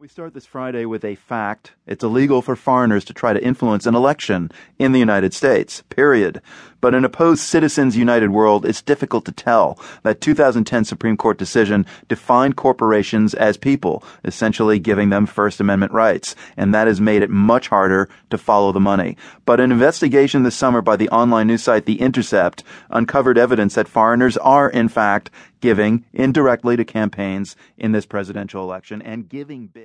We start this Friday with a fact. It's illegal for foreigners to try to influence an election in the United States, period. But in a post Citizens United world, it's difficult to tell. That 2010 Supreme Court decision defined corporations as people, essentially giving them First Amendment rights, and that has made it much harder to follow the money. But an investigation this summer by the online news site The Intercept uncovered evidence that foreigners are, in fact, giving indirectly to campaigns in this presidential election and giving big.